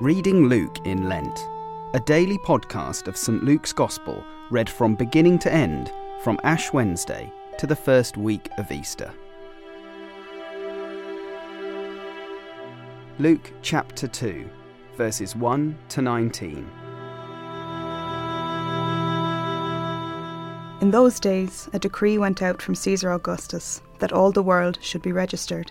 Reading Luke in Lent, a daily podcast of St. Luke's Gospel read from beginning to end from Ash Wednesday to the first week of Easter. Luke chapter 2, verses 1 to 19. In those days, a decree went out from Caesar Augustus that all the world should be registered.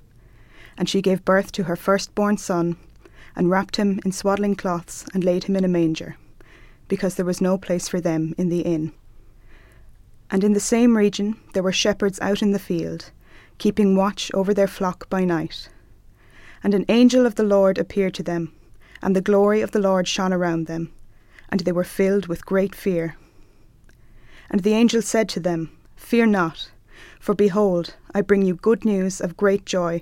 and she gave birth to her firstborn son, and wrapped him in swaddling cloths, and laid him in a manger, because there was no place for them in the inn. And in the same region there were shepherds out in the field, keeping watch over their flock by night. And an angel of the Lord appeared to them, and the glory of the Lord shone around them, and they were filled with great fear. And the angel said to them, Fear not, for behold, I bring you good news of great joy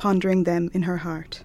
pondering them in her heart.